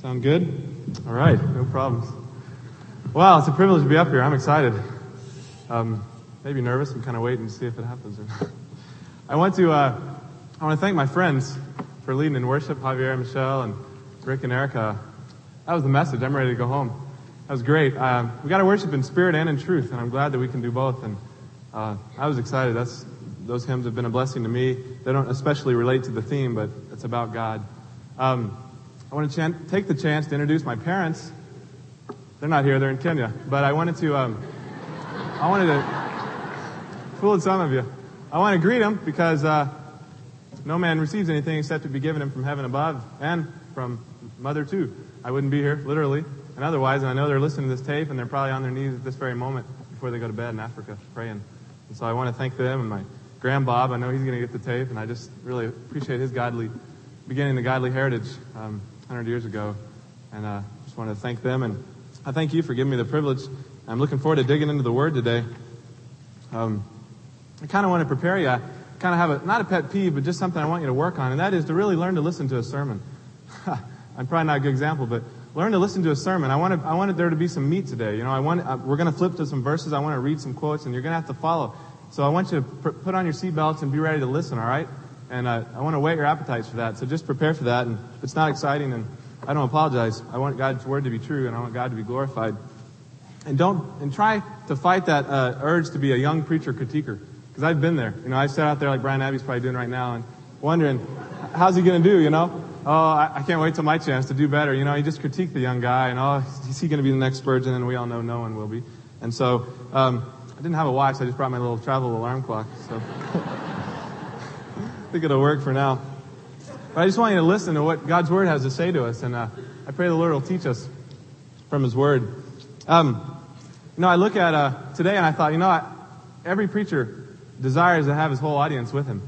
Sound good? All right, no problems. Wow, it's a privilege to be up here. I'm excited. Um, maybe nervous. I'm kind of waiting to see if it happens. I want to. Uh, I want to thank my friends for leading in worship, Javier and Michelle and Rick and Erica. That was the message. I'm ready to go home. That was great. Um, we got to worship in spirit and in truth, and I'm glad that we can do both. And uh, I was excited. That's those hymns have been a blessing to me. They don't especially relate to the theme, but it's about God. Um, I want to take the chance to introduce my parents. They're not here; they're in Kenya. But I wanted to. Um, I wanted to fool some of you. I want to greet them because uh, no man receives anything except to be given him from heaven above and from mother too. I wouldn't be here, literally, and otherwise. And I know they're listening to this tape and they're probably on their knees at this very moment before they go to bed in Africa praying. And so I want to thank them and my grand Bob. I know he's going to get the tape, and I just really appreciate his godly, beginning the godly heritage um, 100 years ago. And uh, just want to thank them. And I thank you for giving me the privilege. I'm looking forward to digging into the Word today. Um, I kind of want to prepare you. I kind of have a, not a pet peeve, but just something I want you to work on, and that is to really learn to listen to a sermon. I'm probably not a good example, but learn to listen to a sermon. I wanted, I wanted there to be some meat today. You know, I want, uh, we're going to flip to some verses. I want to read some quotes, and you're going to have to follow. So I want you to pr- put on your seatbelts and be ready to listen, all right? And uh, I want to whet your appetites for that. So just prepare for that. And if it's not exciting, and I don't apologize. I want God's word to be true, and I want God to be glorified. And don't and try to fight that uh, urge to be a young preacher critiquer, because I've been there. You know, I sat out there like Brian Abbey's probably doing right now, and wondering how's he going to do. You know, oh, I, I can't wait till my chance to do better. You know, you just critique the young guy, and oh, is he going to be the next Spurgeon? And we all know no one will be. And so. Um, I didn't have a watch, I just brought my little travel alarm clock. So I think it'll work for now. But I just want you to listen to what God's Word has to say to us, and uh, I pray the Lord will teach us from His Word. Um, you know, I look at uh, today and I thought, you know, I, every preacher desires to have his whole audience with him.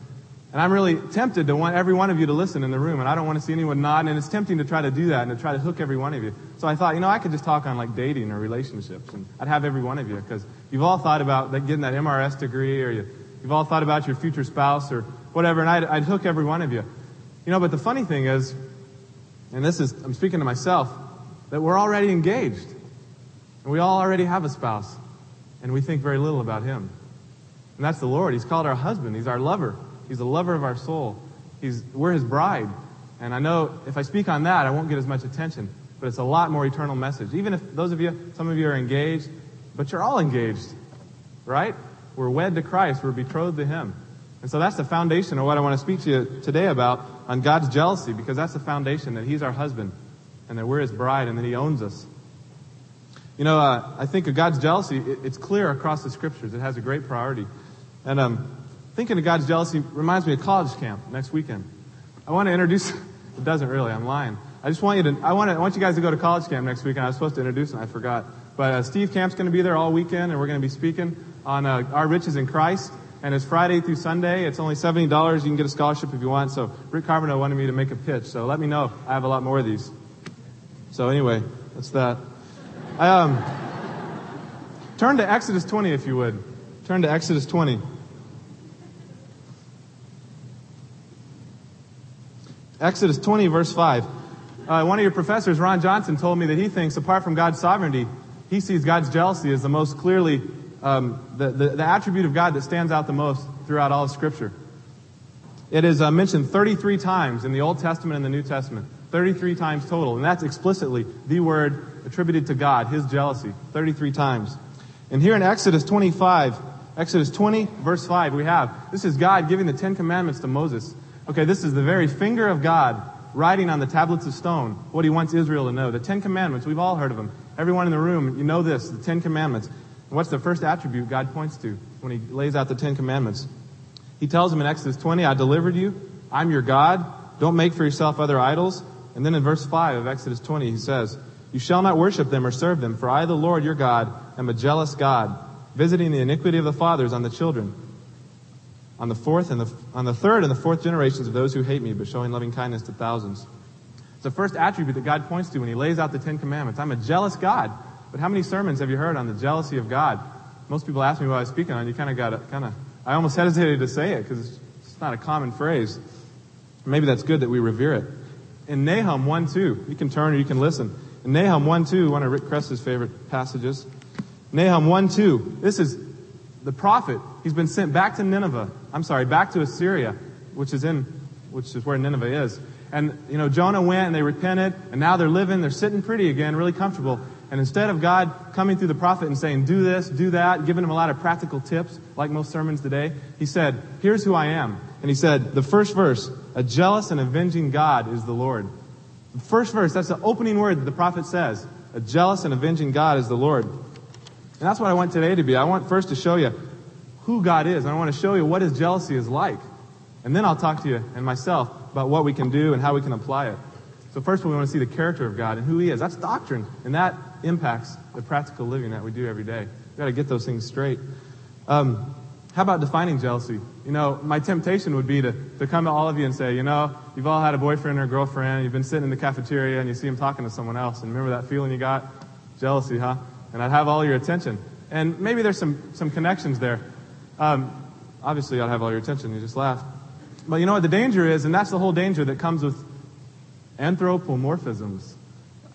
And I'm really tempted to want every one of you to listen in the room, and I don't want to see anyone nod, and it's tempting to try to do that and to try to hook every one of you. So I thought, you know, I could just talk on like dating or relationships, and I'd have every one of you, because you've all thought about getting that MRS degree, or you, have all thought about your future spouse, or whatever, and I'd, I'd hook every one of you. You know, but the funny thing is, and this is, I'm speaking to myself, that we're already engaged. And we all already have a spouse, and we think very little about him. And that's the Lord. He's called our husband. He's our lover. He's the lover of our soul. He's, we're his bride. And I know if I speak on that, I won't get as much attention. But it's a lot more eternal message. Even if those of you, some of you are engaged, but you're all engaged, right? We're wed to Christ. We're betrothed to him. And so that's the foundation of what I want to speak to you today about on God's jealousy, because that's the foundation that he's our husband and that we're his bride and that he owns us. You know, uh, I think of God's jealousy, it, it's clear across the scriptures. It has a great priority. And um, thinking of God's jealousy reminds me of college camp next weekend. I want to introduce, it doesn't really, I'm lying. I just want you to, I want, to, I want you guys to go to college camp next weekend. I was supposed to introduce them, I forgot. But uh, Steve Camp's going to be there all weekend, and we're going to be speaking on uh, our riches in Christ. And it's Friday through Sunday. It's only $70. You can get a scholarship if you want. So Rick Carpenter wanted me to make a pitch. So let me know. I have a lot more of these. So anyway, that's that. Um, turn to Exodus 20 if you would. Turn to Exodus 20. Exodus 20, verse 5. Uh, one of your professors, Ron Johnson, told me that he thinks, apart from God's sovereignty, he sees God's jealousy as the most clearly, um, the, the, the, attribute of God that stands out the most throughout all of Scripture. It is uh, mentioned 33 times in the Old Testament and the New Testament. 33 times total. And that's explicitly the word attributed to God, His jealousy. 33 times. And here in Exodus 25, Exodus 20, verse 5, we have, this is God giving the Ten Commandments to Moses. Okay, this is the very finger of God writing on the tablets of stone what he wants Israel to know. The Ten Commandments, we've all heard of them. Everyone in the room, you know this, the Ten Commandments. And what's the first attribute God points to when he lays out the Ten Commandments? He tells them in Exodus 20, I delivered you. I'm your God. Don't make for yourself other idols. And then in verse 5 of Exodus 20, he says, You shall not worship them or serve them, for I, the Lord your God, am a jealous God, visiting the iniquity of the fathers on the children on the fourth and the, on the third and the fourth generations of those who hate me, but showing loving kindness to thousands. It's the first attribute that God points to when he lays out the Ten Commandments. I'm a jealous God. But how many sermons have you heard on the jealousy of God? Most people ask me what I was speaking on. You kind of got kind of, I almost hesitated to say it because it's, not a common phrase. Maybe that's good that we revere it. in Nahum 1 2. You can turn or you can listen. In Nahum 1 2, one of Rick Kress's favorite passages. Nahum 1 2. This is the prophet. He's been sent back to Nineveh. I'm sorry, back to Assyria, which is in, which is where Nineveh is. And, you know, Jonah went and they repented and now they're living, they're sitting pretty again, really comfortable. And instead of God coming through the prophet and saying, do this, do that, giving him a lot of practical tips, like most sermons today, he said, here's who I am. And he said, the first verse, a jealous and avenging God is the Lord. The first verse, that's the opening word that the prophet says. A jealous and avenging God is the Lord. And that's what I want today to be. I want first to show you who God is. And I want to show you what his jealousy is like. And then I'll talk to you and myself about what we can do and how we can apply it. So first we want to see the character of God and who He is. That's doctrine, and that impacts the practical living that we do every day. We've got to get those things straight. Um, how about defining jealousy? You know, my temptation would be to, to come to all of you and say, you know, you've all had a boyfriend or girlfriend, you've been sitting in the cafeteria and you see him talking to someone else, and remember that feeling you got? Jealousy, huh? And I'd have all your attention. And maybe there's some, some connections there. Um, obviously, I'd have all your attention. You just laugh. But you know what the danger is, and that's the whole danger that comes with Anthropomorphisms.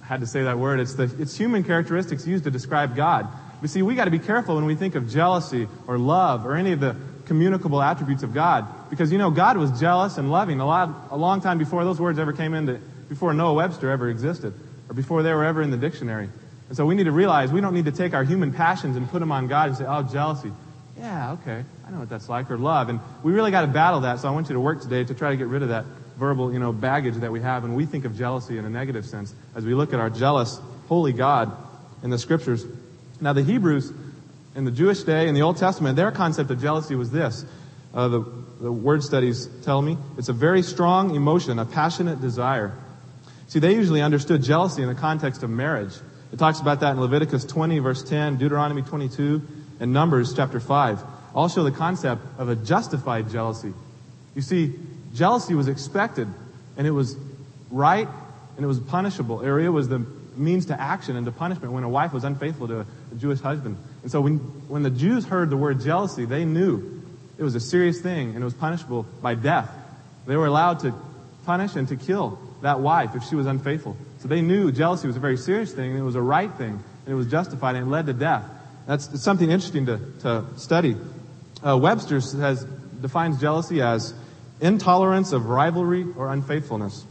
Had to say that word. It's, the, it's human characteristics used to describe God. You see, we got to be careful when we think of jealousy or love or any of the communicable attributes of God. Because, you know, God was jealous and loving a, lot, a long time before those words ever came into, before Noah Webster ever existed, or before they were ever in the dictionary. And so we need to realize we don't need to take our human passions and put them on God and say, oh, jealousy. Yeah, okay. I know what that's like. Or love. And we really got to battle that. So I want you to work today to try to get rid of that verbal, you know, baggage that we have and we think of jealousy in a negative sense as we look at our jealous, holy God in the scriptures. Now the Hebrews in the Jewish day, in the Old Testament, their concept of jealousy was this. Uh, the, the word studies tell me it's a very strong emotion, a passionate desire. See, they usually understood jealousy in the context of marriage. It talks about that in Leviticus 20 verse 10, Deuteronomy 22, and Numbers chapter 5. All show the concept of a justified jealousy. You see, Jealousy was expected, and it was right, and it was punishable. It was the means to action and to punishment when a wife was unfaithful to a, Jewish husband. And so when, when the Jews heard the word jealousy, they knew it was a serious thing, and it was punishable by death. They were allowed to punish and to kill that wife if she was unfaithful. So they knew jealousy was a very serious thing, and it was a right thing, and it was justified, and it led to death. That's something interesting to, to study. Uh, Webster has defines jealousy as intolerance of rivalry or unfaithfulness.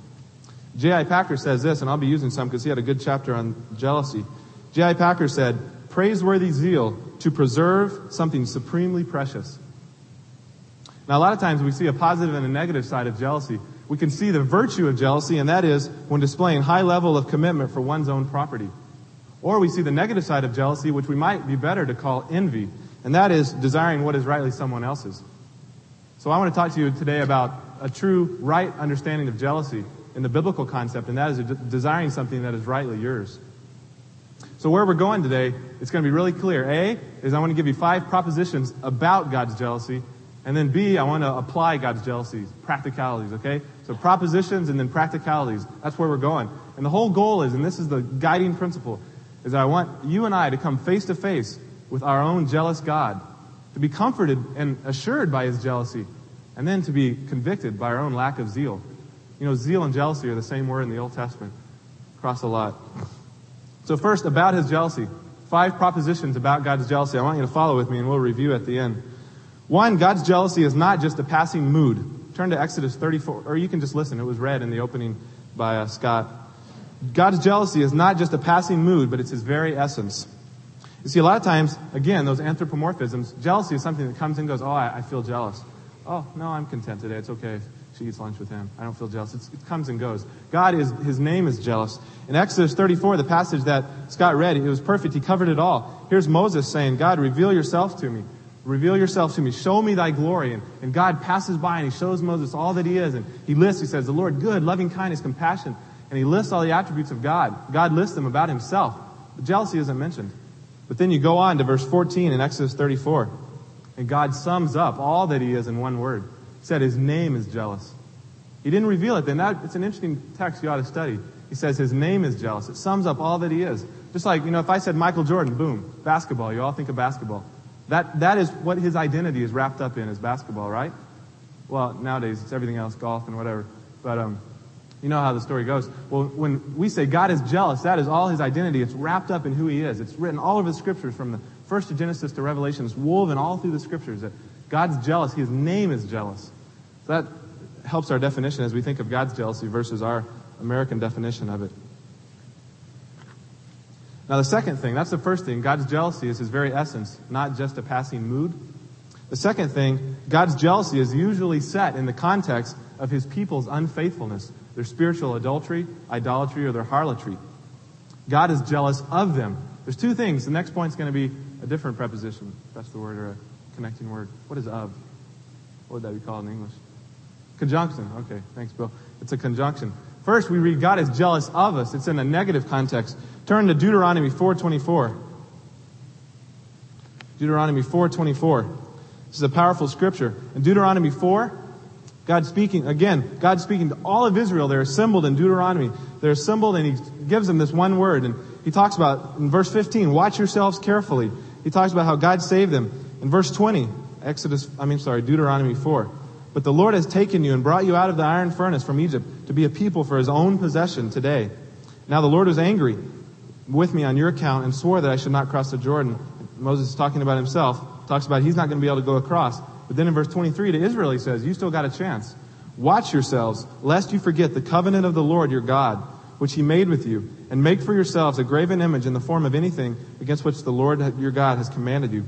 J.I. Packer says this, and I'll be using some because he had a good chapter on jealousy. J.I. Packer said, praiseworthy zeal to preserve something supremely precious. Now, a lot of times we see a positive and a negative side of jealousy. We can see the virtue of jealousy, and that is when displaying high level of commitment for one's own property. Or we see the negative side of jealousy, which we might be better to call envy, and that is desiring what is rightly someone else's. So I want to talk to you today about a true right understanding of jealousy in the biblical concept, and that is desiring something that is rightly yours. So where we're going today, it's going to be really clear. A is I want to give you five propositions about God's jealousy, and then B, I want to apply God's jealousy, practicalities, okay? So propositions and then practicalities. That's where we're going. And the whole goal is, and this is the guiding principle, is that I want you and I to come face to face with our own jealous God to be comforted and assured by his jealousy, and then to be convicted by our own lack of zeal. You know, zeal and jealousy are the same word in the Old Testament. Cross a lot. So first, about his jealousy. Five propositions about God's jealousy. I want you to follow with me and we'll review at the end. One, God's jealousy is not just a passing mood. Turn to Exodus 34, or you can just listen. It was read in the opening by uh, Scott. God's jealousy is not just a passing mood, but it's his very essence. You see, a lot of times, again, those anthropomorphisms, jealousy is something that comes and goes, oh, I, I feel jealous. Oh, no, I'm content today. It's okay she eats lunch with him. I don't feel jealous. It's, it comes and goes. God is, his name is jealous. In Exodus 34, the passage that Scott read, it was perfect. He covered it all. Here's Moses saying, God, reveal yourself to me. Reveal yourself to me. Show me thy glory. And, and God passes by and he shows Moses all that he is. And he lists, he says, the Lord good, loving kindness, compassion. And he lists all the attributes of God. God lists them about himself. But jealousy isn't mentioned. But then you go on to verse 14 in Exodus 34, and God sums up all that he is in one word. He said his name is jealous. He didn't reveal it then. That, it's an interesting text you ought to study. He says his name is jealous. It sums up all that he is. Just like, you know, if I said Michael Jordan, boom, basketball, you all think of basketball. That, that is what his identity is wrapped up in is basketball, right? Well, nowadays it's everything else, golf and whatever. But, um, You know how the story goes. Well, when we say God is jealous, that is all his identity. It's wrapped up in who he is. It's written all over the scriptures from the first of Genesis to Revelation. It's woven all through the scriptures that God's jealous. His name is jealous. So that helps our definition as we think of God's jealousy versus our American definition of it. Now, the second thing, that's the first thing. God's jealousy is his very essence, not just a passing mood. The second thing, God's jealousy is usually set in the context of his people's unfaithfulness, their spiritual adultery, idolatry, or their harlotry. God is jealous of them. There's two things. The next point is going to be a different preposition. That's the word or a connecting word. What is of? What would that be called in English? Conjunction. Okay, thanks, Bill. It's a conjunction. First, we read God is jealous of us. It's in a negative context. Turn to Deuteronomy 4:24. Deuteronomy 4:24. This is a powerful scripture. In Deuteronomy 4, God speaking, again, God speaking to all of Israel. They're assembled in Deuteronomy. They're assembled and He gives them this one word. And He talks about, in verse 15, watch yourselves carefully. He talks about how God saved them. In verse 20, Exodus, I mean, sorry, Deuteronomy 4. But the Lord has taken you and brought you out of the iron furnace from Egypt to be a people for his own possession today. Now the Lord was angry with me on your account and swore that I should not cross the Jordan. Moses is talking about himself, talks about he's not going to be able to go across. But then in verse 23 to Israel he says, you still got a chance. Watch yourselves, lest you forget the covenant of the Lord your God, which he made with you, and make for yourselves a graven image in the form of anything against which the Lord your God has commanded you.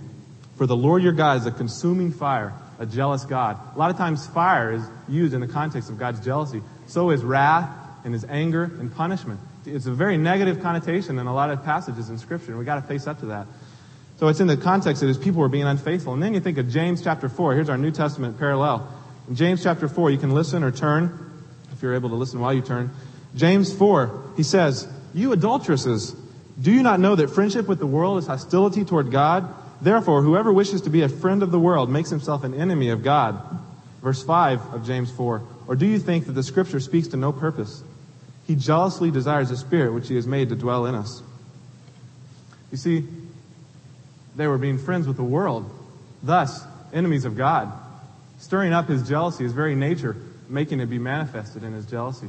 For the Lord your God is a consuming fire a jealous God. A lot of times fire is used in the context of God's jealousy. So is wrath and his anger and punishment. It's a very negative connotation in a lot of passages in Scripture, and we've got to face up to that. So it's in the context that his people were being unfaithful. And then you think of James chapter 4. Here's our New Testament parallel. In James chapter 4, you can listen or turn, if you're able to listen while you turn. James 4, he says, You adulteresses, do you not know that friendship with the world is hostility toward God? Therefore, whoever wishes to be a friend of the world makes himself an enemy of God. Verse 5 of James 4. Or do you think that the scripture speaks to no purpose? He jealously desires the spirit which he has made to dwell in us. You see, they were being friends with the world, thus enemies of God. Stirring up his jealousy, his very nature, making it be manifested in his jealousy.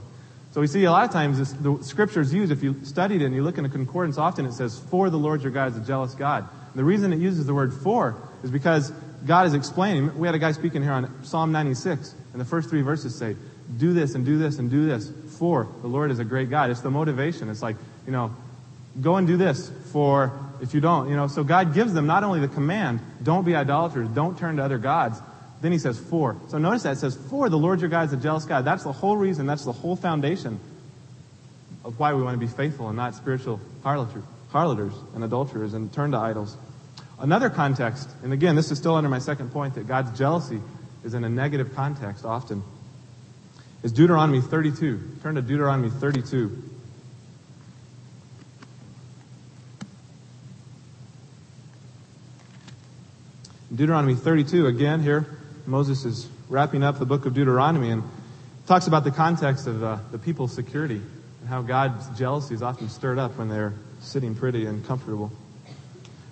So we see a lot of times this, the scriptures used, if you studied it and you look in a concordance, often it says, For the Lord your God is a jealous God. The reason it uses the word for is because God is explaining. We had a guy speaking here on Psalm 96, and the first three verses say, do this and do this and do this for the Lord is a great God. It's the motivation. It's like, you know, go and do this for if you don't, you know. So God gives them not only the command, don't be idolaters, don't turn to other gods. Then he says for. So notice that it says for the Lord your God is a jealous God. That's the whole reason, that's the whole foundation of why we want to be faithful and not spiritual harloters and adulterers and turn to idols. Another context, and again, this is still under my second point that God's jealousy is in a negative context often, is Deuteronomy 32. Turn to Deuteronomy 32. Deuteronomy 32, again, here, Moses is wrapping up the book of Deuteronomy and talks about the context of uh, the people's security and how God's jealousy is often stirred up when they're sitting pretty and comfortable.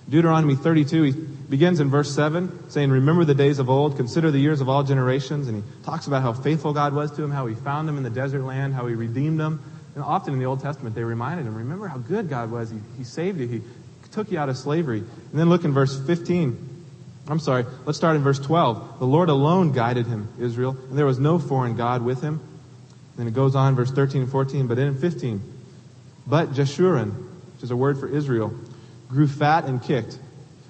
Deuteronomy 32, he begins in verse 7 saying, Remember the days of old, consider the years of all generations. And he talks about how faithful God was to him, how he found him in the desert land, how he redeemed him. And often in the Old Testament, they reminded him, Remember how good God was. He, he saved you, he took you out of slavery. And then look in verse 15. I'm sorry, let's start in verse 12. The Lord alone guided him, Israel, and there was no foreign God with him. Then it goes on, verse 13 and 14, but in 15. But Jeshurun, which is a word for Israel, grew fat and kicked.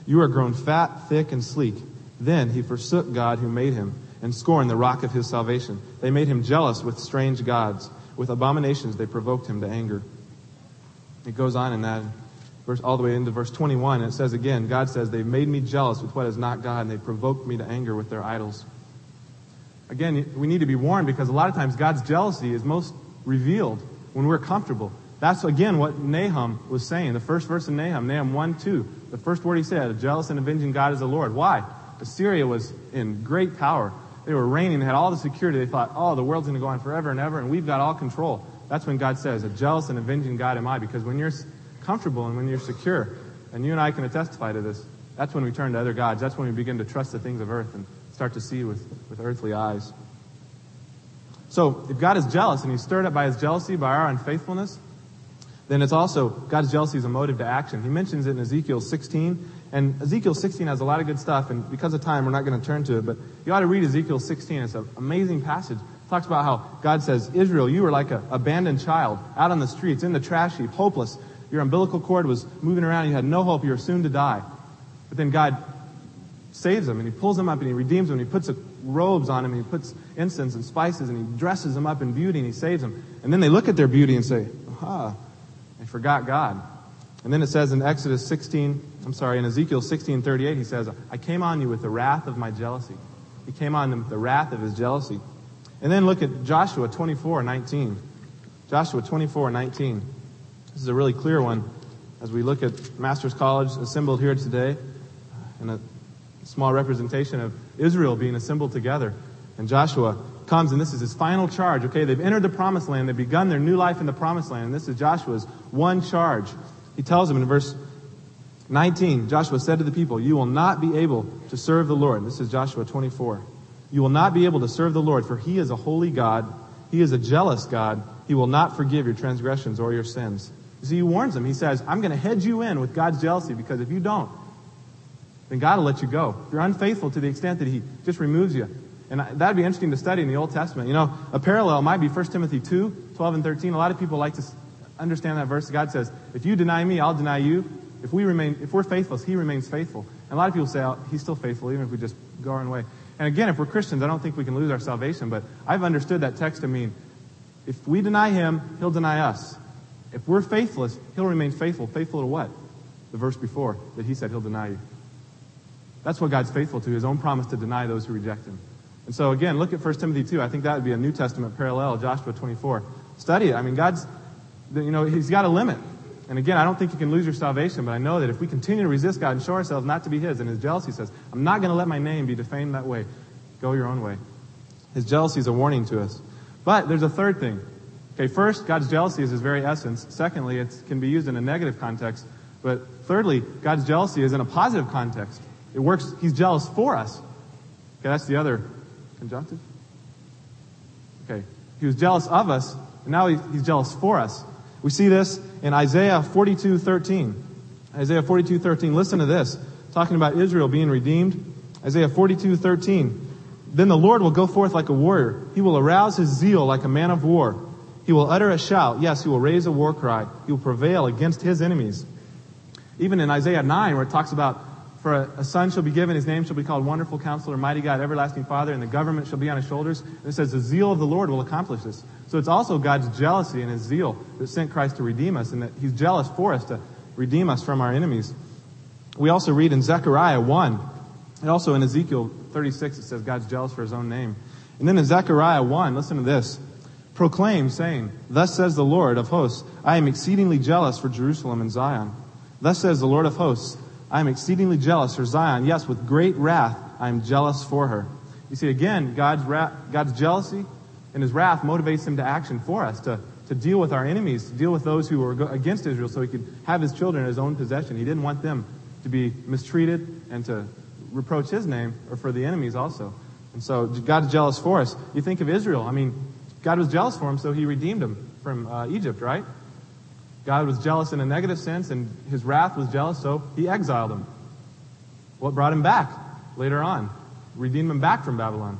You are grown fat, thick, and sleek. Then he forsook God who made him and scorned the rock of his salvation. They made him jealous with strange gods. With abominations they provoked him to anger. It goes on in that verse all the way into verse 21 and it says again, God says, They've made me jealous with what is not God and they provoked me to anger with their idols. Again, we need to be warned because a lot of times God's jealousy is most revealed when we're comfortable. That's again what Nahum was saying. The first verse in Nahum, Nahum 1, 2. The first word he said, a jealous and avenging God is the Lord. Why? Assyria was in great power. They were reigning, they had all the security. They thought, oh, the world's going to go on forever and ever, and we've got all control. That's when God says, a jealous and avenging God am I. Because when you're comfortable and when you're secure, and you and I can testify to this, that's when we turn to other gods. That's when we begin to trust the things of earth and start to see with, with earthly eyes. So if God is jealous and he's stirred up by his jealousy, by our unfaithfulness, then it's also, God's jealousy is a motive to action. He mentions it in Ezekiel 16, and Ezekiel 16 has a lot of good stuff, and because of time, we're not going to turn to it, but you ought to read Ezekiel 16. It's an amazing passage. It talks about how God says, Israel, you were like an abandoned child out on the streets, in the trash heap, hopeless. Your umbilical cord was moving around, you had no hope, you were soon to die. But then God saves them, and He pulls them up, and He redeems them, and He puts robes on them, and He puts incense and spices, and He dresses them up in beauty, and He saves them. And then they look at their beauty and say, aha, they forgot God. And then it says in Exodus 16, I'm sorry, in Ezekiel 16, 38, he says, I came on you with the wrath of my jealousy. He came on them with the wrath of his jealousy. And then look at Joshua 24, 19. Joshua 24, 19. This is a really clear one as we look at Master's College assembled here today uh, and a small representation of Israel being assembled together. And Joshua comes and this is his final charge. Okay, they've entered the promised land. They've begun their new life in the promised land. And this is Joshua's one charge. He tells them in verse 19, Joshua said to the people, You will not be able to serve the Lord. This is Joshua 24. You will not be able to serve the Lord, for he is a holy God. He is a jealous God. He will not forgive your transgressions or your sins. He warns them. He says, I'm going to hedge you in with God's jealousy because if you don't, then God will let you go. If you're unfaithful to the extent that he just removes you. And that'd be interesting to study in the Old Testament. You know, a parallel might be 1 Timothy 2, 12 and 13. A lot of people like to understand that verse. God says, if you deny me, I'll deny you. If we remain, if we're faithful, he remains faithful. And a lot of people say, oh, he's still faithful, even if we just go our own way. And again, if we're Christians, I don't think we can lose our salvation, but I've understood that text to mean, if we deny him, he'll deny us. If we're faithless, he'll remain faithful. Faithful to what? The verse before, that he said he'll deny you. That's what God's faithful to, his own promise to deny those who reject him. And so again, look at 1 Timothy 2. I think that would be a New Testament parallel, Joshua 24. Study it. I mean, God's, you know, he's got a limit. And again, I don't think you can lose your salvation, but I know that if we continue to resist God and show ourselves not to be His, and His jealousy says, I'm not going to let my name be defamed that way. Go your own way. His jealousy is a warning to us. But there's a third thing. Okay, first, God's jealousy is His very essence. Secondly, it can be used in a negative context. But thirdly, God's jealousy is in a positive context. It works, He's jealous for us. Okay, that's the other conjunctive. Okay, He was jealous of us, and now He's jealous for us. We see this in Isaiah 42:13. Isaiah 42:13. Listen to this. Talking about Israel being redeemed. Isaiah 42:13. Then the Lord will go forth like a warrior. He will arouse his zeal like a man of war. He will utter a shout. Yes, he will raise a war cry. He will prevail against his enemies. Even in Isaiah 9, where it talks about for a, a, son shall be given, his name shall be called Wonderful Counselor, Mighty God, Everlasting Father, and the government shall be on his shoulders. And it says, the zeal of the Lord will accomplish this. So it's also God's jealousy and his zeal that sent Christ to redeem us, and that he's jealous for us to redeem us from our enemies. We also read in Zechariah 1, and also in Ezekiel 36, it says God's jealous for his own name. And then in Zechariah 1, listen to this. Proclaim, saying, Thus says the Lord of hosts, I am exceedingly jealous for Jerusalem and Zion. Thus says the Lord of hosts, I am exceedingly jealous for Zion. Yes, with great wrath, I am jealous for her. You see, again, God's, wrath, God's jealousy and his wrath motivates him to action for us, to, to deal with our enemies, to deal with those who were against Israel so he could have his children in his own possession. He didn't want them to be mistreated and to reproach his name or for the enemies also. And so God's jealous for us. You think of Israel. I mean, God was jealous for him, so he redeemed him from uh, Egypt, right? God was jealous in a negative sense, and his wrath was jealous, so he exiled him. What brought him back later on? Redeemed him back from Babylon.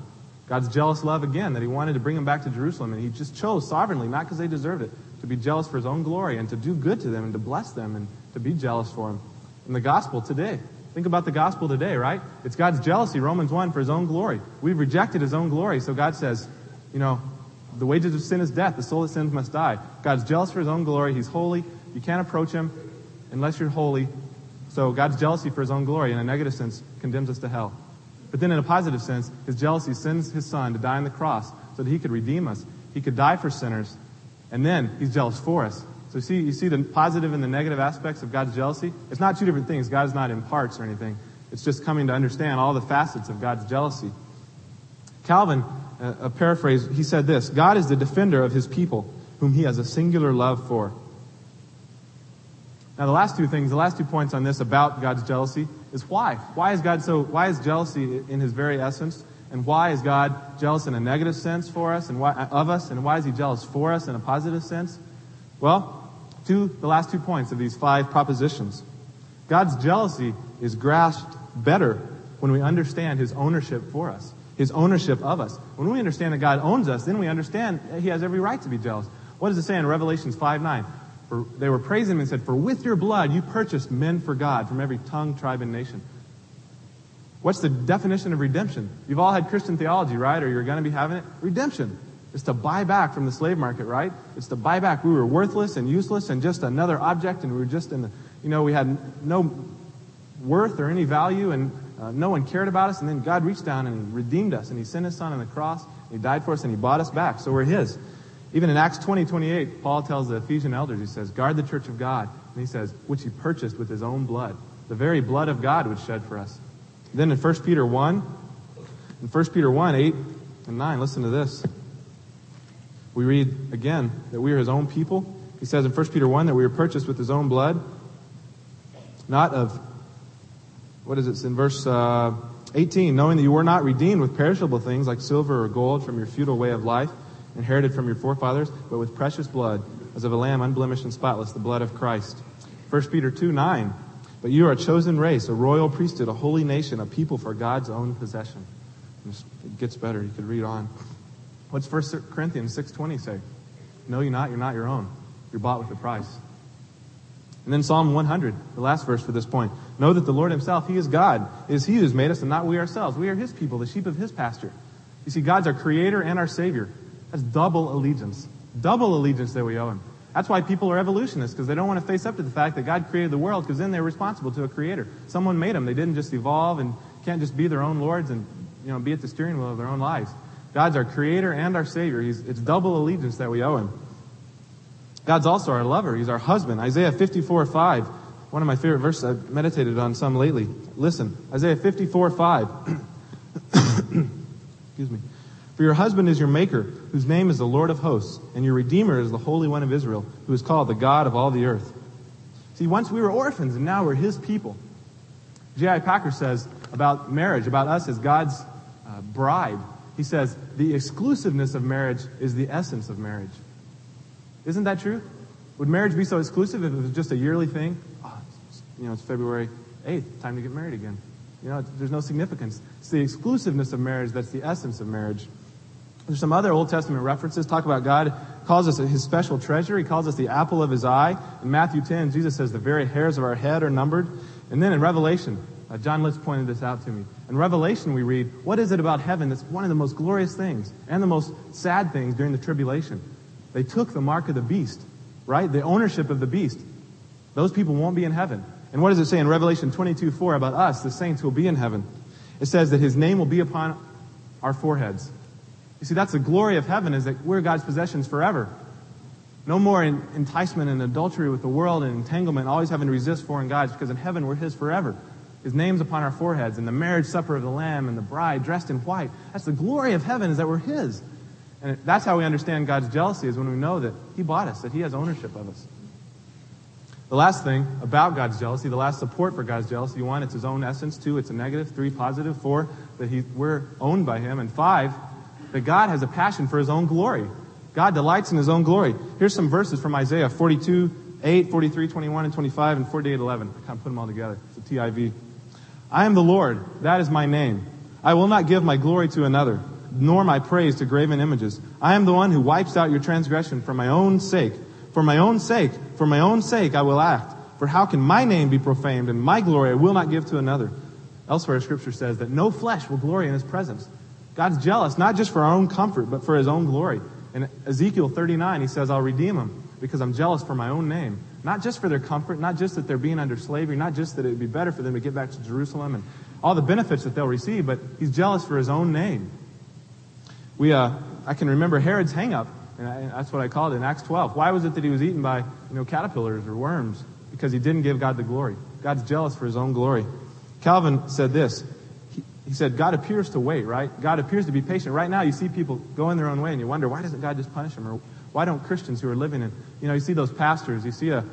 God's jealous love again, that he wanted to bring him back to Jerusalem, and he just chose sovereignly, not because they deserved it, to be jealous for his own glory and to do good to them and to bless them and to be jealous for them. In the gospel today, think about the gospel today, right? It's God's jealousy, Romans 1, for his own glory. We've rejected his own glory, so God says, you know, the wages of sin is death. The soul that sins must die. God's jealous for his own glory. He's holy. You can't approach him unless you're holy. So God's jealousy for his own glory, in a negative sense, condemns us to hell. But then in a positive sense, his jealousy sends his son to die on the cross so that he could redeem us. He could die for sinners. And then he's jealous for us. So see, you see the positive and the negative aspects of God's jealousy? It's not two different things. God is not in parts or anything. It's just coming to understand all the facets of God's jealousy. Calvin Uh, a paraphrase, he said this God is the defender of his people, whom he has a singular love for. Now, the last two things, the last two points on this about God's jealousy is why. Why is God so, why is jealousy in his very essence? And why is God jealous in a negative sense for us and why, of us? And why is he jealous for us in a positive sense? Well, two, the last two points of these five propositions. God's jealousy is grasped better when we understand his ownership for us, his ownership of us. When we understand that God owns us, then we understand he has every right to be jealous. What does it say in Revelations 5 9? For, they were praising him and said, For with your blood you purchased men for God from every tongue, tribe, and nation. What's the definition of redemption? You've all had Christian theology, right? Or you're going to be having it. Redemption is to buy back from the slave market, right? It's to buy back. We were worthless and useless and just another object, and we were just in the, you know, we had no worth or any value, and uh, no one cared about us. And then God reached down and He redeemed us, and He sent His Son on the cross. He died for us, and He bought us back. So we're His. Even in Acts 20, 28, Paul tells the Ephesian elders, he says, guard the church of God. And he says, which he purchased with his own blood. The very blood of God was shed for us. Then in 1 Peter 1, in 1 Peter 1, 8 and 9, listen to this. We read again that we are his own people. He says in 1 Peter 1 that we were purchased with his own blood, not of, what is it, in verse uh, 18, knowing that you were not redeemed with perishable things like silver or gold from your futile way of life, inherited from your forefathers, but with precious blood, as of a lamb unblemished and spotless, the blood of Christ. 1 Peter 2, 9, but you are a chosen race, a royal priesthood, a holy nation, a people for God's own possession. It gets better. You could read on. What's 1 Corinthians 6.20 say? Know you not, you're not your own. You're bought with a price. And then Psalm 100, the last verse for this point. Know that the Lord himself, he is God. It is he who has made us and not we ourselves. We are his people, the sheep of his pasture. You see, God's our creator and our savior. That's double allegiance. Double allegiance that we owe him. That's why people are evolutionists, because they don't want to face up to the fact that God created the world, because then they're responsible to a creator. Someone made them. They didn't just evolve and can't just be their own lords and, you know, be at the steering wheel of their own lives. God's our creator and our savior. He's, it's double allegiance that we owe him. God's also our lover. He's our husband. Isaiah 54, 5. One of my favorite verses I've meditated on some lately. Listen, Isaiah 54, 5. Excuse me. For your husband is your maker, whose name is the Lord of hosts, and your Redeemer is the Holy One of Israel, who is called the God of all the earth. See, once we were orphans, and now we're his people. J.I. Packer says about marriage, about us as God's uh, bride, he says, the exclusiveness of marriage is the essence of marriage. Isn't that true? Would marriage be so exclusive if it was just a yearly thing? Oh, you know, it's February 8th, time to get married again. You know, there's no significance. It's the exclusiveness of marriage that's the essence of marriage. There's some other Old Testament references talk about God calls us his special treasure. He calls us the apple of his eye. In Matthew 10, Jesus says the very hairs of our head are numbered. And then in Revelation, uh, John Litz pointed this out to me. In Revelation, we read, what is it about heaven that's one of the most glorious things and the most sad things during the tribulation? They took the mark of the beast, right? The ownership of the beast. Those people won't be in heaven. And what does it say in Revelation 22, 4 about us, the saints who will be in heaven? It says that his name will be upon our foreheads. You see, that's the glory of heaven is that we're God's possessions forever. No more enticement and adultery with the world and entanglement, always having to resist foreign gods, because in heaven we're His forever. His name's upon our foreheads, and the marriage supper of the Lamb and the bride dressed in white. That's the glory of heaven is that we're His. And that's how we understand God's jealousy is when we know that He bought us, that He has ownership of us. The last thing about God's jealousy, the last support for God's jealousy, one, it's His own essence. Two, it's a negative. Three, positive. Four, that he, we're owned by Him. And five, that God has a passion for his own glory. God delights in his own glory. Here's some verses from Isaiah 42, 8, 43, 21, and 25, and 48, 11. I kind of put them all together. It's a TIV. I am the Lord. That is my name. I will not give my glory to another, nor my praise to graven images. I am the one who wipes out your transgression for my own sake. For my own sake, for my own sake I will act. For how can my name be profaned and my glory I will not give to another? Elsewhere, scripture says that no flesh will glory in his presence. God's jealous, not just for our own comfort, but for his own glory. In Ezekiel 39, he says, I'll redeem them because I'm jealous for my own name. Not just for their comfort, not just that they're being under slavery, not just that it would be better for them to get back to Jerusalem and all the benefits that they'll receive, but he's jealous for his own name. We, uh, I can remember Herod's hangup, and, and that's what I called it in Acts 12. Why was it that he was eaten by, you know, caterpillars or worms? Because he didn't give God the glory. God's jealous for his own glory. Calvin said this, he said, God appears to wait, right? God appears to be patient. Right now, you see people going their own way, and you wonder, why doesn't God just punish them? Or why don't Christians who are living in, you know, you see those pastors, you see a,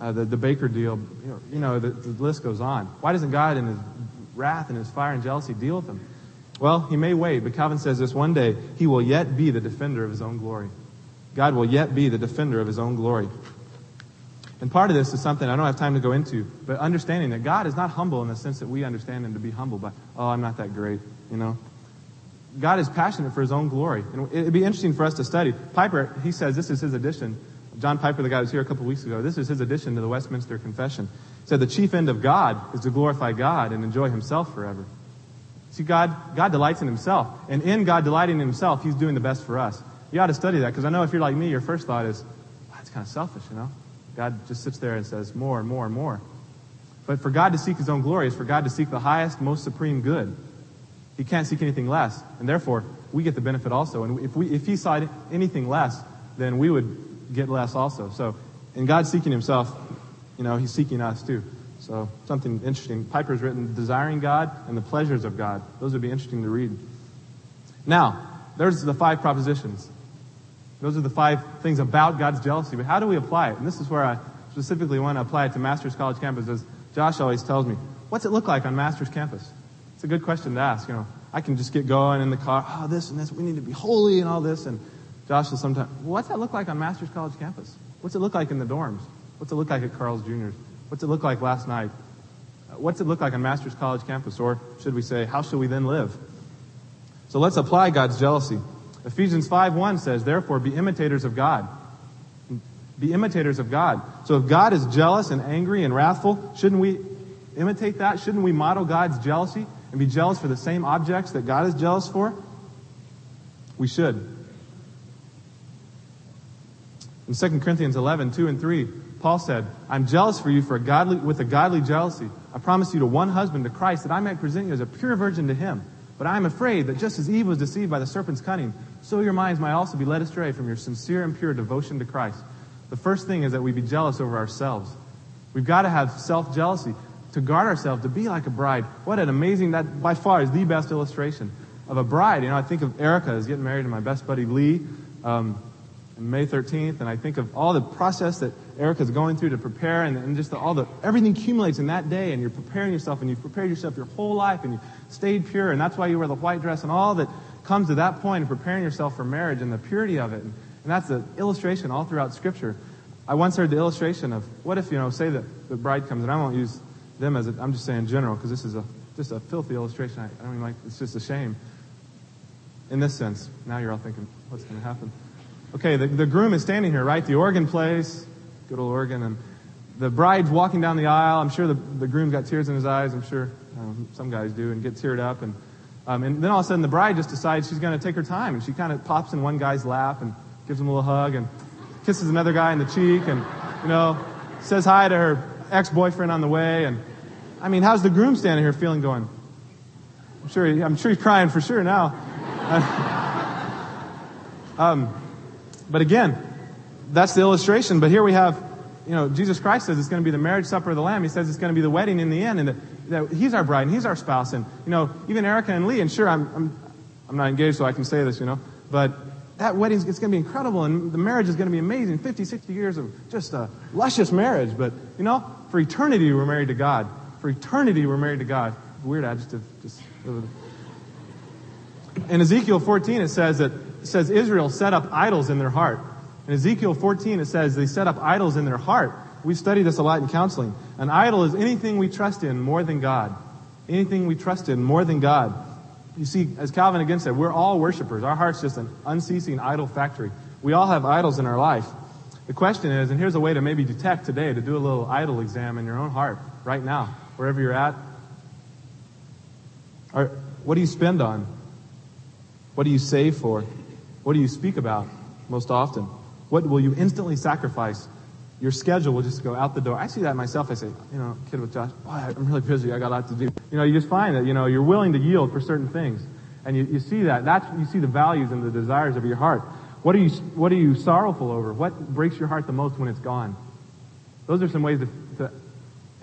uh, the, the Bakker deal, you know, you know the, the, list goes on. Why doesn't God in his wrath and his fire and jealousy deal with them? Well, he may wait, but Calvin says this one day, he will yet be the defender of his own glory. God will yet be the defender of his own glory. And part of this is something I don't have time to go into, but understanding that God is not humble in the sense that we understand him to be humble, by, oh, I'm not that great, you know. God is passionate for his own glory. And it'd be interesting for us to study. Piper, he says this is his addition. John Piper, the guy who was here a couple weeks ago, this is his addition to the Westminster Confession. He said the chief end of God is to glorify God and enjoy himself forever. See, God, God delights in himself. And in God delighting in himself, he's doing the best for us. You ought to study that, because I know if you're like me, your first thought is, well, that's kind of selfish, you know? God just sits there and says more and more and more. But for God to seek his own glory is for God to seek the highest, most supreme good. He can't seek anything less. And therefore, we get the benefit also. And if, we, if he sought anything less, then we would get less also. So, in God seeking himself, you know, he's seeking us too. So something interesting. Piper's written Desiring God and the Pleasures of God. Those would be interesting to read. Now, there's the five propositions. Those are the five things about God's jealousy. But how do we apply it? And this is where I specifically want to apply it to Masters College campus. As Josh always tells me, what's it look like on Masters campus? It's a good question to ask. You know, I can just get going in the car. Oh, this and this. We need to be holy and all this. And Josh will sometimes, what's that look like on Masters College campus? What's it look like in the dorms? What's it look like at Carl's Jr.'s? What's it look like last night? What's it look like on Masters College campus? Or should we say, how should we then live? So let's apply God's jealousy. Ephesians 5.1 says, therefore be imitators of God. Be imitators of God. So if God is jealous and angry and wrathful, shouldn't we imitate that? Shouldn't we model God's jealousy and be jealous for the same objects that God is jealous for? We should. In 2 Corinthians 11, 2 and 3, Paul said, I'm jealous for you for a godly, with a godly jealousy. I promise you to one husband, to Christ, that I might present you as a pure virgin to him. But I am afraid that just as Eve was deceived by the serpent's cunning, so your minds might also be led astray from your sincere and pure devotion to Christ. The first thing is that we be jealous over ourselves. We've got to have self-jealousy to guard ourselves, to be like a bride. What an amazing, that by far is the best illustration of a bride. You know, I think of Erica as getting married to my best buddy Lee. Um, May 13th, and I think of all the process that Erica's going through to prepare, and, and just the, all the everything accumulates in that day, and you're preparing yourself, and you've prepared yourself your whole life, and you stayed pure, and that's why you wear the white dress, and all that comes to that point of preparing yourself for marriage and the purity of it, and, and that's the illustration all throughout Scripture. I once heard the illustration of what if you know, say that the bride comes, and I won't use them as a, I'm just saying general because this is a just a filthy illustration. I, I don't even like. It's just a shame. In this sense, now you're all thinking, what's going to happen? Okay, the, the groom is standing here, right? The organ plays, good old organ, and the bride's walking down the aisle. I'm sure the, the groom's got tears in his eyes. I'm sure um, some guys do, and get teared up. And, um, and then all of a sudden, the bride just decides she's going to take her time, and she kind of pops in one guy's lap and gives him a little hug and kisses another guy in the cheek, and you know, says hi to her ex-boyfriend on the way. And I mean, how's the groom standing here feeling? Going, I'm sure, he, I'm sure he's crying for sure now. um, but again, that's the illustration. But here we have, you know, Jesus Christ says it's going to be the marriage supper of the Lamb. He says it's going to be the wedding in the end, and that, that He's our bride and He's our spouse. And you know, even Erica and Lee. And sure, I'm, I'm, I'm not engaged, so I can say this, you know, but that wedding it's going to be incredible, and the marriage is going to be amazing. 50, 60 years of just a luscious marriage. But you know, for eternity, we're married to God. For eternity, we're married to God. Weird adjective, just. Uh. In Ezekiel 14, it says that it says Israel set up idols in their heart. In Ezekiel 14, it says they set up idols in their heart. We study this a lot in counseling. An idol is anything we trust in more than God. Anything we trust in more than God. You see, as Calvin again said, we're all worshipers. Our heart's just an unceasing idol factory. We all have idols in our life. The question is, and here's a way to maybe detect today, to do a little idol exam in your own heart right now, wherever you're at. What do you spend on? What do you save for? What do you speak about most often? What will you instantly sacrifice? Your schedule will just go out the door. I see that myself. I say, you know, kid with Josh, I'm really busy. I got a lot to do. You know, you just find that, you know, you're willing to yield for certain things. And you, you see that. That's, you see the values and the desires of your heart. What are you, what are you sorrowful over? What breaks your heart the most when it's gone? Those are some ways to, to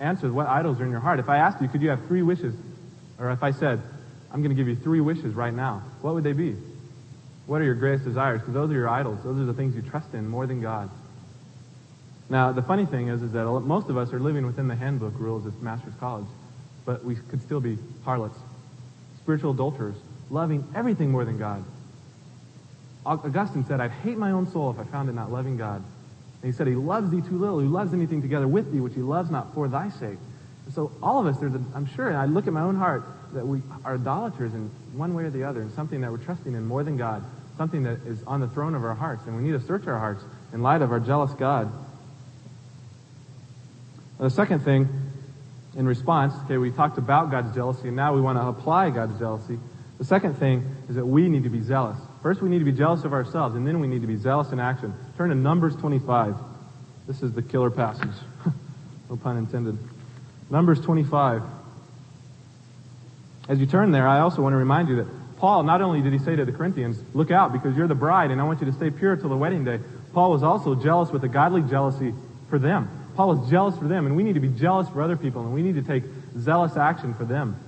answer what idols are in your heart. If I asked you, could you have three wishes? Or if I said, I'm going to give you three wishes right now. What would they be? What are your greatest desires? Because those are your idols. Those are the things you trust in more than God. Now, the funny thing is, is that most of us are living within the handbook rules of Master's College, but we could still be harlots, spiritual adulterers, loving everything more than God. Augustine said, I'd hate my own soul if I found it not loving God. And he said, He loves thee too little. He loves anything together with thee, which he loves not for thy sake. So all of us, there's a, I'm sure, and I look at my own heart, that we are idolaters in one way or the other, and something that we're trusting in more than God, something that is on the throne of our hearts. And we need to search our hearts in light of our jealous God. The second thing, in response, okay, we talked about God's jealousy, and now we want to apply God's jealousy. The second thing is that we need to be zealous. First, we need to be jealous of ourselves, and then we need to be zealous in action. Turn to Numbers 25. This is the killer passage. no pun intended. Numbers 25. As you turn there, I also want to remind you that Paul, not only did he say to the Corinthians, look out because you're the bride and I want you to stay pure till the wedding day, Paul was also jealous with a godly jealousy for them. Paul was jealous for them and we need to be jealous for other people and we need to take zealous action for them.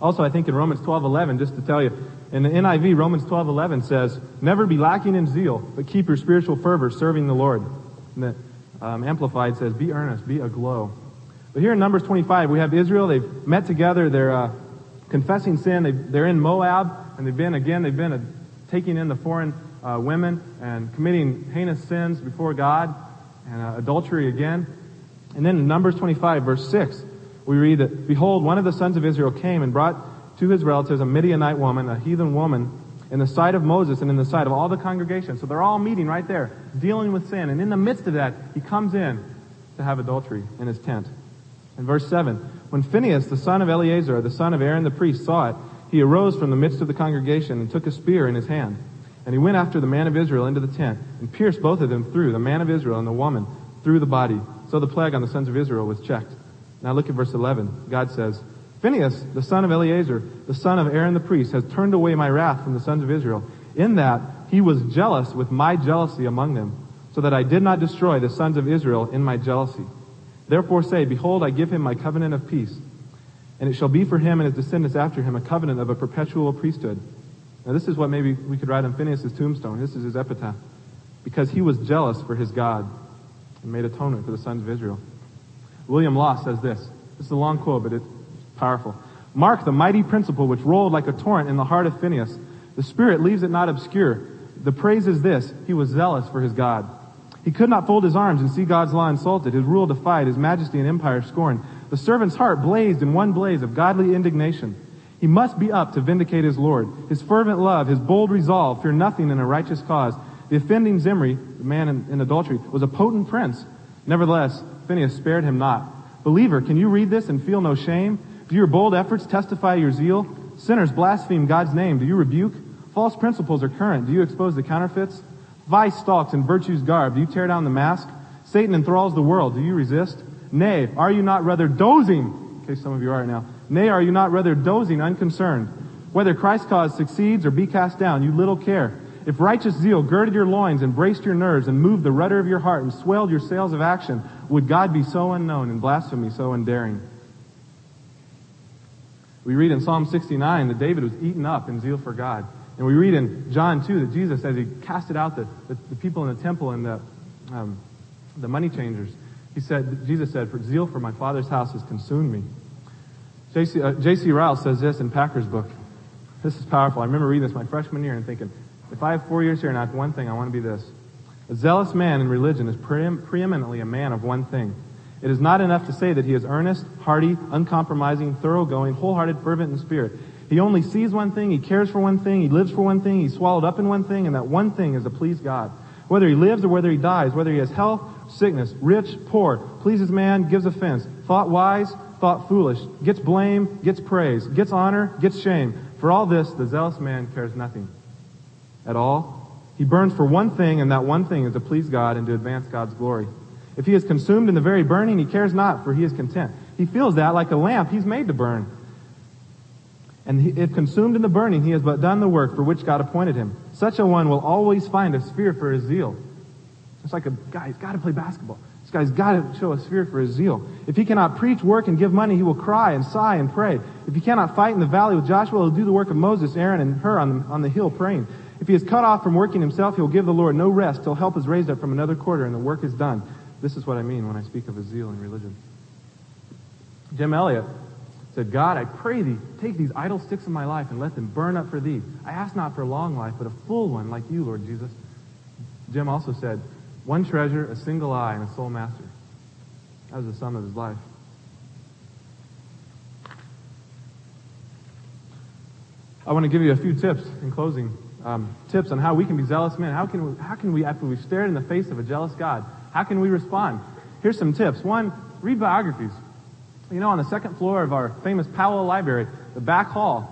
Also, I think in Romans 12:11, just to tell you, in the NIV, Romans 12:11 says, "Never be lacking in zeal, but keep your spiritual fervor serving the Lord." And the um, Amplified says, "Be earnest, be aglow." But here in Numbers 25, we have Israel. They've met together. They're uh, confessing sin. They, are in Moab, and they've been again. They've been uh, taking in the foreign uh, women and committing heinous sins before God and uh, adultery again. And then in Numbers 25, verse 6, we read that, Behold, one of the sons of Israel came and brought to his relatives a Midianite woman, a heathen woman, in the sight of Moses and in the sight of all the congregation. So they're all meeting right there, dealing with sin. And in the midst of that, he comes in to have adultery in his tent. In verse 7, when Phinehas, the son of Eleazar, the son of Aaron the priest, saw it, he arose from the midst of the congregation and took a spear in his hand. And he went after the man of Israel into the tent and pierced both of them through, the man of Israel and the woman, through the body. So the plague on the sons of Israel was checked. Now look at verse 11. God says, Phinehas, the son of Eleazar, the son of Aaron the priest, has turned away my wrath from the sons of Israel, in that he was jealous with my jealousy among them, so that I did not destroy the sons of Israel in my jealousy. Therefore say, Behold, I give him my covenant of peace, and it shall be for him and his descendants after him a covenant of a perpetual priesthood. Now this is what maybe we could write on Phinehas' tombstone. This is his epitaph. Because he was jealous for his God and made atonement for the sons of Israel. William Law says this. This is a long quote, but it's powerful. Mark the mighty principle which rolled like a torrent in the heart of Phinehas. The Spirit leaves it not obscure. The praise is this. He was zealous for his God. He could not fold his arms and see God's law insulted, his rule defied, his majesty and empire scorned. The servant's heart blazed in one blaze of godly indignation. He must be up to vindicate his Lord. His fervent love, his bold resolve, fear nothing in a righteous cause. The offending Zimri, the man in, in adultery, was a potent prince. Nevertheless, Phinehas spared him not. Believer, can you read this and feel no shame? Do your bold efforts testify your zeal? Sinners blaspheme God's name. Do you rebuke? False principles are current. Do you expose the counterfeits? Vice stalks in virtue's garb. Do you tear down the mask? Satan enthralls the world. Do you resist? Nay, are you not rather dozing? In case some of you are right now. Nay, are you not rather dozing, unconcerned? Whether Christ's cause succeeds or be cast down, you little care. If righteous zeal girded your loins and braced your nerves and moved the rudder of your heart and swelled your sails of action, would God be so unknown and blasphemy so undaring? We read in Psalm 69 that David was eaten up in zeal for God. And we read in John 2 that Jesus, as he casted out the, the, the people in the temple and the, um, the money changers, he said, Jesus said, for zeal for my father's house has consumed me. J.C. Uh. Ryle says this in Packer's book. This is powerful. I remember reading this my freshman year and thinking, if I have four years here and I have one thing, I want to be this. A zealous man in religion is pre- preeminently a man of one thing. It is not enough to say that he is earnest, hearty, uncompromising, thoroughgoing, wholehearted, fervent in spirit. He only sees one thing, he cares for one thing, he lives for one thing, he's swallowed up in one thing, and that one thing is to please God. Whether he lives or whether he dies, whether he has health, sickness, rich, poor, pleases man, gives offense, thought wise, thought foolish, gets blame, gets praise, gets honor, gets shame. For all this, the zealous man cares nothing at all. He burns for one thing, and that one thing is to please God and to advance God's glory. If he is consumed in the very burning, he cares not, for he is content. He feels that like a lamp he's made to burn. And if consumed in the burning, he has but done the work for which God appointed him. Such a one will always find a sphere for his zeal. It's like a guy, he's got to play basketball. This guy's got to show a sphere for his zeal. If he cannot preach, work, and give money, he will cry and sigh and pray. If he cannot fight in the valley with Joshua, he'll do the work of Moses, Aaron, and Hur on the, on the hill praying. If he is cut off from working himself, he'll give the Lord no rest till help is raised up from another quarter and the work is done. This is what I mean when I speak of a zeal in religion. Jim Elliot said, God, I pray thee, take these idle sticks of my life and let them burn up for thee. I ask not for a long life, but a full one like you, Lord Jesus. Jim also said, one treasure, a single eye, and a sole master. That was the sum of his life. I want to give you a few tips in closing. Um, tips on how we can be zealous men. How can we, how can we, after we've stared in the face of a jealous God, how can we respond? Here's some tips. One, read biographies. You know, on the second floor of our famous Powell Library, the back hall,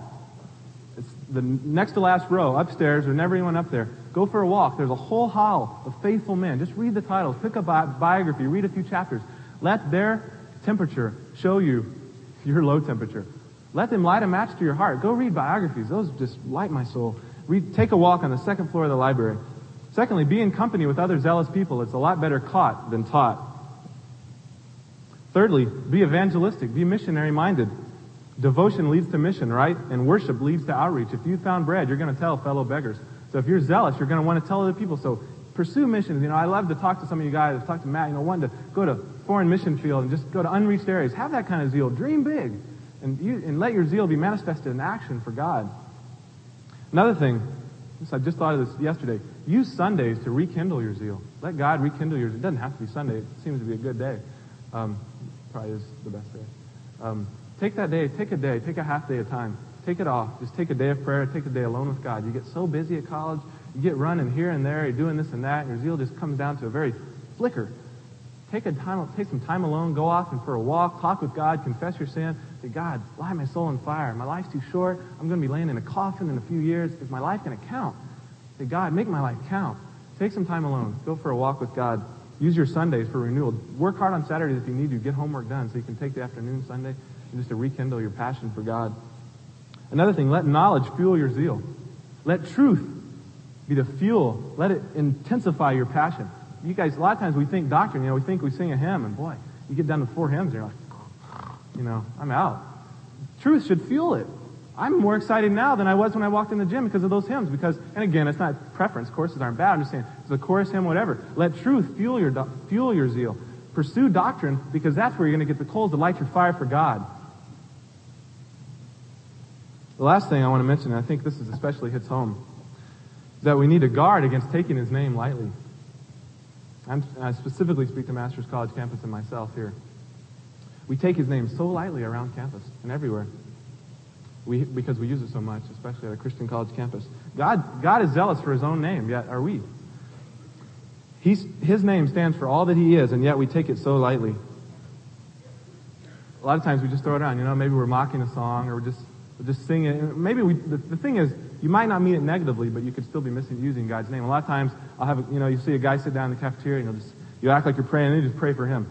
it's the next to last row upstairs. There's never anyone up there. Go for a walk. There's a whole hall of faithful men. Just read the titles. Pick a biography. Read a few chapters. Let their temperature show you your low temperature. Let them light a match to your heart. Go read biographies. Those just light my soul. Read, take a walk on the second floor of the library. Secondly, be in company with other zealous people. It's a lot better caught than taught. Thirdly, be evangelistic. Be missionary minded. Devotion leads to mission, right? And worship leads to outreach. If you found bread, you're going to tell fellow beggars. So if you're zealous, you're going to want to tell other people. So pursue missions. You know, I love to talk to some of you guys. I've talked to Matt, you know, wanting to go to foreign mission field and just go to unreached areas. Have that kind of zeal. Dream big. And, you, and let your zeal be manifested in action for God. Another thing, I just thought of this yesterday. Use Sundays to rekindle your zeal. Let God rekindle yours. It doesn't have to be Sunday. It seems to be a good day. Um, probably is the best day. Um, take that day. Take a day. Take a half day of time. Take it off. Just take a day of prayer. Take a day alone with God. You get so busy at college. You get running here and there. You're doing this and that. And your zeal just comes down to a very flicker. Take a time. Take some time alone. Go off and for a walk. Talk with God. Confess your sin. Say, God, light my soul on fire. My life's too short. I'm going to be laying in a coffin in a few years. Is my life going to count? Say, God, make my life count. Take some time alone. Go for a walk with God. Use your Sundays for renewal. Work hard on Saturdays if you need to. Get homework done so you can take the afternoon Sunday and just to rekindle your passion for God. Another thing, let knowledge fuel your zeal. Let truth be the fuel. Let it intensify your passion. You guys, a lot of times we think doctrine, you know, we think we sing a hymn and boy, you get done to four hymns and you're like, you know, I'm out. Truth should fuel it. I'm more excited now than I was when I walked in the gym because of those hymns. Because, and again, it's not preference. Courses aren't bad. I'm just saying a chorus hymn, whatever. Let truth fuel your fuel your zeal. Pursue doctrine because that's where you're going to get the coals to light your fire for God. The last thing I want to mention, and I think this is especially hits home, is that we need to guard against taking His name lightly. I'm, I specifically speak to Master's College campus and myself here. We take his name so lightly around campus and everywhere. We, because we use it so much, especially at a Christian college campus. God, God is zealous for his own name, yet are we. He's, his name stands for all that he is, and yet we take it so lightly. A lot of times we just throw it around. You know, maybe we're mocking a song or we're just, we're just singing. Maybe we, the, the thing is, you might not mean it negatively, but you could still be misusing God's name. A lot of times I'll have, you know, you see a guy sit down in the cafeteria and you'll just, you act like you're praying and you just pray for him.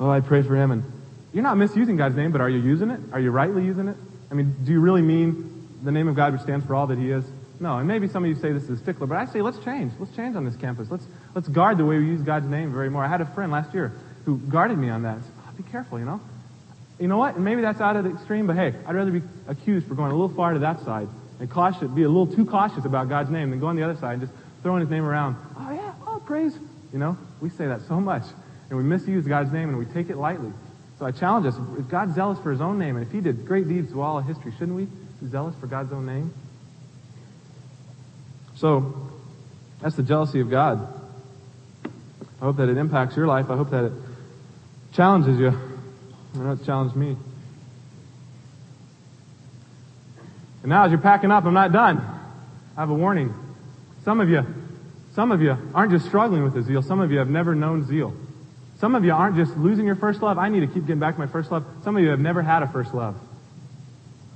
Oh, I pray for him. And you're not misusing God's name, but are you using it? Are you rightly using it? I mean, do you really mean the name of God which stands for all that he is? No, and maybe some of you say this is a stickler, but I say let's change. Let's change on this campus. Let's let's guard the way we use God's name very more. I had a friend last year who guarded me on that. Said, oh, be careful, you know. You know what? Maybe that's out of the extreme, but hey, I'd rather be accused for going a little far to that side and cautious, be a little too cautious about God's name than go on the other side and just throwing his name around. Oh yeah, oh praise. You know, we say that so much, and we misuse God's name and we take it lightly. So I challenge us, if God's zealous for his own name, and if he did great deeds through all of history, shouldn't we be zealous for God's own name? So, that's the jealousy of God. I hope that it impacts your life. I hope that it challenges you. I know it's challenged me. And now as you're packing up, I'm not done. I have a warning. Some of you, some of you aren't just struggling with the zeal. Some of you have never known zeal. Some of you aren't just losing your first love. I need to keep getting back to my first love. Some of you have never had a first love.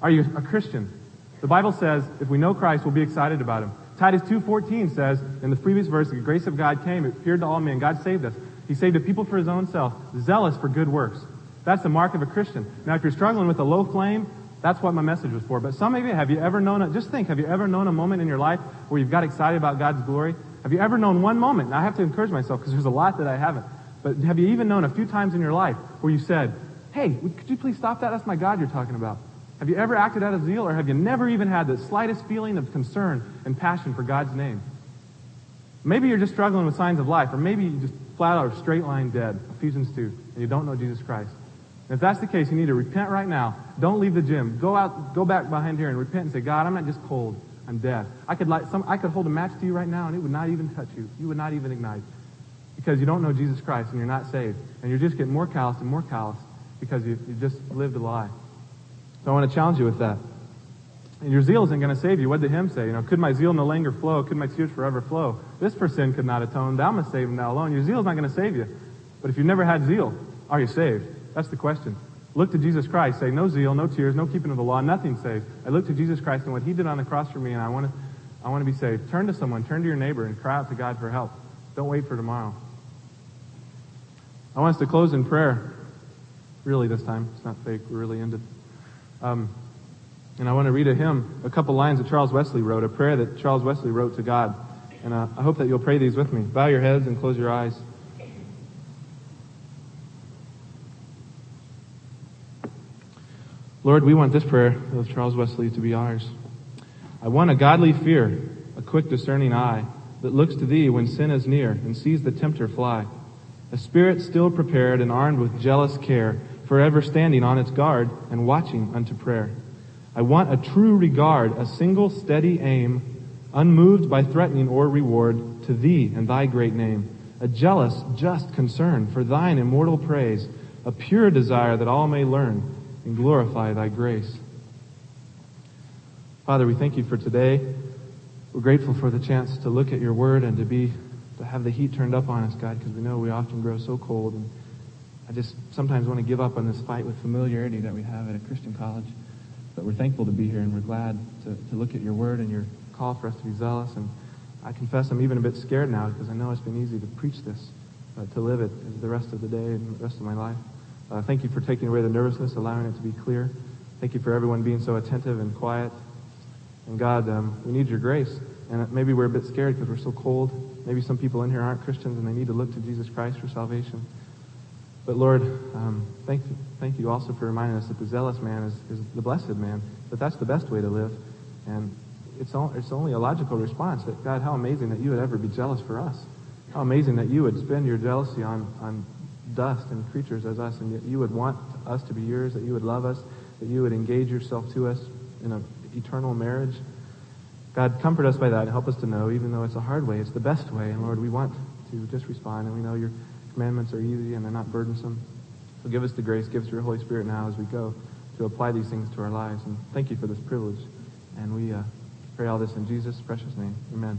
Are you a Christian? The Bible says if we know Christ, we'll be excited about him. Titus 2.14 says, in the previous verse, the grace of God came, it appeared to all men. God saved us. He saved the people for his own self, zealous for good works. That's the mark of a Christian. Now, if you're struggling with a low flame, that's what my message was for. But some of you, have you ever known, a, just think, have you ever known a moment in your life where you've got excited about God's glory? Have you ever known one moment? Now, I have to encourage myself because there's a lot that I haven't. But have you even known a few times in your life where you said, hey, could you please stop that? That's my God you're talking about. Have you ever acted out of zeal or have you never even had the slightest feeling of concern and passion for God's name? Maybe you're just struggling with signs of life or maybe you just flat out straight line dead, Ephesians 2, and you don't know Jesus Christ. And if that's the case, you need to repent right now. Don't leave the gym. Go out, go back behind here and repent and say, God, I'm not just cold. I'm dead. I could light some, I could hold a match to you right now and it would not even touch you. You would not even ignite. Because you don't know Jesus Christ and you're not saved. And you're just getting more callous and more callous because you, you just lived a lie. So I want to challenge you with that. And your zeal isn't going to save you. What did him say? You know, could my zeal no longer flow? Could my tears forever flow? This for sin could not atone. Thou must save him thou alone. Your zeal is not going to save you. But if you've never had zeal, are you saved? That's the question. Look to Jesus Christ. Say, no zeal, no tears, no keeping of the law, nothing saved. I look to Jesus Christ and what he did on the cross for me, and I want to, I want to be saved. Turn to someone, turn to your neighbor, and cry out to God for help. Don't wait for tomorrow. I want us to close in prayer. Really, this time. It's not fake. We're really ended. Um, and I want to read a hymn, a couple lines that Charles Wesley wrote, a prayer that Charles Wesley wrote to God. And uh, I hope that you'll pray these with me. Bow your heads and close your eyes. Lord, we want this prayer of Charles Wesley to be ours. I want a godly fear, a quick discerning eye that looks to thee when sin is near and sees the tempter fly. A spirit still prepared and armed with jealous care, forever standing on its guard and watching unto prayer. I want a true regard, a single steady aim, unmoved by threatening or reward, to thee and thy great name. A jealous, just concern for thine immortal praise, a pure desire that all may learn and glorify thy grace. Father, we thank you for today. We're grateful for the chance to look at your word and to be, to have the heat turned up on us, God, because we know we often grow so cold. And I just sometimes want to give up on this fight with familiarity that we have at a Christian college. But we're thankful to be here and we're glad to, to look at your word and your call for us to be zealous. And I confess I'm even a bit scared now because I know it's been easy to preach this, uh, to live it the rest of the day and the rest of my life. Uh, thank you for taking away the nervousness, allowing it to be clear. Thank you for everyone being so attentive and quiet. And God, um, we need your grace. And maybe we're a bit scared because we're so cold. Maybe some people in here aren't Christians and they need to look to Jesus Christ for salvation. But Lord, um, thank you, thank you also for reminding us that the zealous man is, is the blessed man, that that's the best way to live. And it's, all, it's only a logical response that, God, how amazing that you would ever be jealous for us. How amazing that you would spend your jealousy on, on dust and creatures as us, and that you would want us to be yours, that you would love us, that you would engage yourself to us in an eternal marriage. God, comfort us by that and help us to know, even though it's a hard way, it's the best way. And Lord, we want to just respond, and we know your commandments are easy and they're not burdensome. So give us the grace, give us your Holy Spirit now as we go to apply these things to our lives. And thank you for this privilege. And we uh, pray all this in Jesus' precious name. Amen.